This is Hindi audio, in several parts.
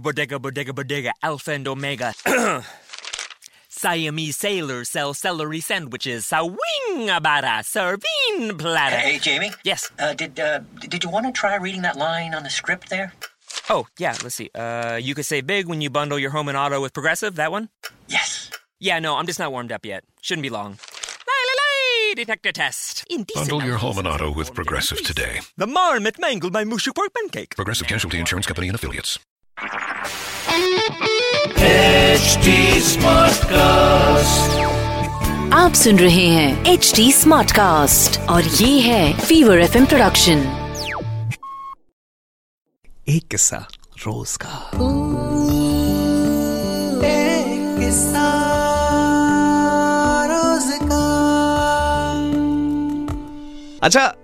bodega, bodega, bodega, alpha and omega. Siamese sailors sell celery sandwiches. Sawing abara, serving platter. Hey, Jamie. Yes. Uh, did uh, did you want to try reading that line on the script there? Oh, yeah, let's see. Uh, you could save big when you bundle your home and auto with Progressive, that one? Yes. Yeah, no, I'm just not warmed up yet. Shouldn't be long. Lay, detector test. Indecent Bundle your home and auto with Progressive today. The marmot mangled my mushu pork pancake. Progressive Casualty Insurance Company and Affiliates. आप सुन रहे हैं एच डी स्मार्ट कास्ट और ये है फीवर एफ़ प्रोडक्शन एक किस्सा रोज का। अच्छा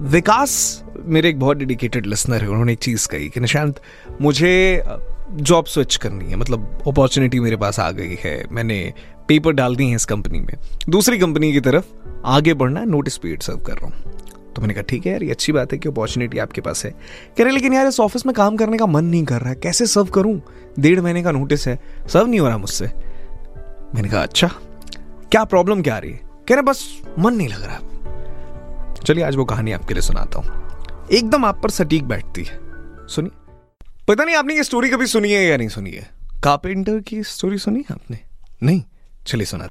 विकास मेरे एक बहुत डेडिकेटेड लिसनर है, उन्होंने एक चीज़ कही कि निशांत, मुझे जॉब स्विच करनी है मतलब अपॉर्चुनिटी मेरे पास आ गई है, मैंने पेपर डाल दी है इस कंपनी में। दूसरी कंपनी की तरफ़ आगे बढ़ना नोटिस पीरियड सर्व कर रहा हूँ। तो मैंने कहा, ठीक है यार, ये अच्छी बात है कि अपॉर्चुनिटी आपके पास है। कह रहे, लेकिन यार, इस ऑफ़िस में काम करने का मन नहीं कर रहा है, कैसे सर्व करूँ? डेढ़ महीने का नोटिस है सर्व नहीं हो रहा मुझसे। मैंने कहा अच्छा क्या प्रॉब्लम क्या आ रही है? कह रहे, बस, मन नहीं लग रहा। चलिए, आज वो कहानी आपके लिए सुनाता हूँ। एकदम आप पर सटीक बैठती है। सुनिए। पता नहीं आपने ये स्टोरी कभी सुनी है या नहीं सुनी है? कार्पेंटर की स्टोरी सुनी है आपने? नहीं। चलिए सुना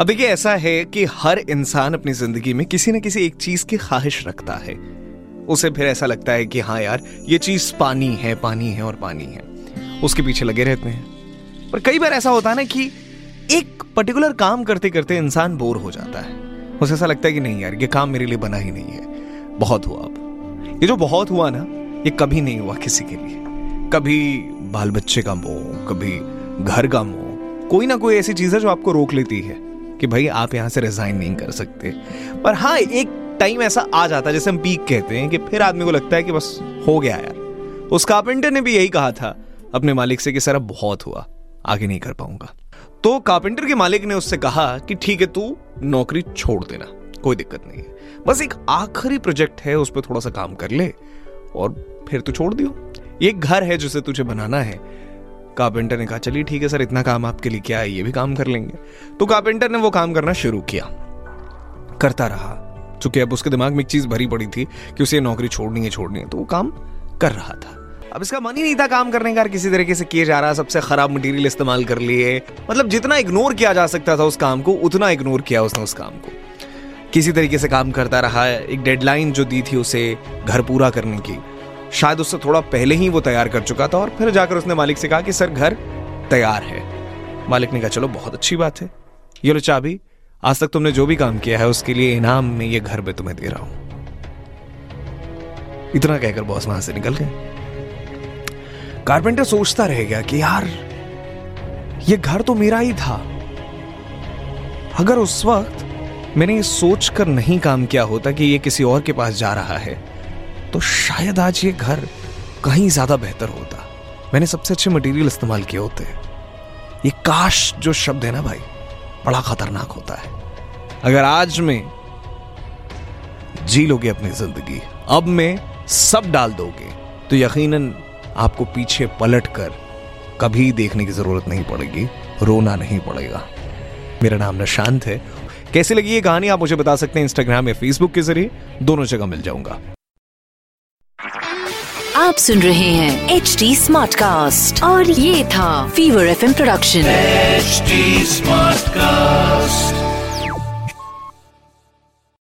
अब देखिए, ऐसा है कि हर इंसान अपनी ज़िंदगी में किसी न किसी एक चीज़ की ख्वाहिश रखता है। उसे फिर ऐसा लगता है कि हाँ यार, ये चीज़ पानी है पानी है और पानी है। उसके पीछे लगे रहते हैं। पर कई बार ऐसा होता है ना कि एक पर्टिकुलर काम करते करते इंसान बोर हो जाता है। उसे ऐसा लगता है कि नहीं यार, ये काम मेरे लिए बना ही नहीं है। बहुत हुआ अब। ये जो बहुत हुआ ना, ये कभी नहीं हुआ किसी के लिए। कभी बाल बच्चे का मोह, कभी घर का मोह। कोई ना कोई ऐसी चीज़ है जो आपको रोक लेती है कि भाई, आप यहाँ से रिजाइन नहीं कर सकते। पर हाँ एक टाइम ऐसा आ जाता है, जैसे हम पीक कहते हैं कि फिर आदमी को लगता है कि बस हो गया यार। उस कारपेंटर ने भी यही कहा था, अपने मालिक से कि सर, अब बहुत हुआ, आगे नहीं कर पाऊँगा। तो कारपेंटर के मालिक ने उससे कहा कि ठीक है, तू नौकरी छोड़ देना। कोई दिक्कत नहीं है। बस एक आखिरी प्रोजेक्ट है, उस पर थोड़ा सा काम कर ले और फिर तू छोड़ दियो। ये घर है जिसे तुझे बनाना है। कारपेंटर ने कहा, चलिए ठीक है सर, इतना काम आपके लिए क्या है? ये भी काम कर लेंगे। तो कारपेंटर ने वो काम करना शुरू किया। करता रहा। चूँकि अब उसके दिमाग में एक चीज़ भरी पड़ी थी कि उसे नौकरी छोड़नी है छोड़नी है तो वो काम कर रहा था। अब इसका मन ही नहीं था काम करने का, किसी तरीके से किए जा रहा, सबसे खराब मटेरियल इस्तेमाल कर लिए। मतलब जितना इग्नोर किया जा सकता था उस काम को, उतना इग्नोर किया उसने उस काम को। किसी तरीके से काम करता रहा, एक डेडलाइन जो दी थी उसे घर पूरा करने की। शायद उससे थोड़ा पहले ही वो तैयार कर चुका था और फिर जाकर उसने मालिक से कहा कि, सर, घर तैयार है। मालिक ने कहा, चलो, बहुत अच्छी बात है। ये लो चाबी। आज तक तुमने जो भी काम किया है, उसके लिए इनाम में ये घर मैं तुम्हें दे रहा हूँ। इतना कहकर बॉस वहाँ से निकल गए। कारपेंटर सोचता रह गया कि, यार, ये घर तो मेरा ही था। अगर उस वक्त मैंने ये सोचकर नहीं काम किया होता कि ये किसी और के पास जा रहा है। तो शायद आज ये घर कहीं ज़्यादा बेहतर होता। मैंने सबसे अच्छे मटेरियल इस्तेमाल किए होते। ये काश जो शब्द है ना भाई, बड़ा खतरनाक होता है। अगर आज में जी लोगे अपनी ज़िंदगी, अब में सब डाल दोगे तो यकीनन आपको पीछे पलट कर कभी देखने की ज़रूरत नहीं पड़ेगी, रोना नहीं पड़ेगा। मेरा नाम निशांत है कैसी लगी ये कहानी? आप मुझे बता सकते हैं इंस्टाग्राम या फेसबुक के ज़रिए। दोनों जगह मिल जाऊँगा। आप सुन रहे हैं एच डी स्मार्ट कास्ट और ये था fever F production H smart Smartcast.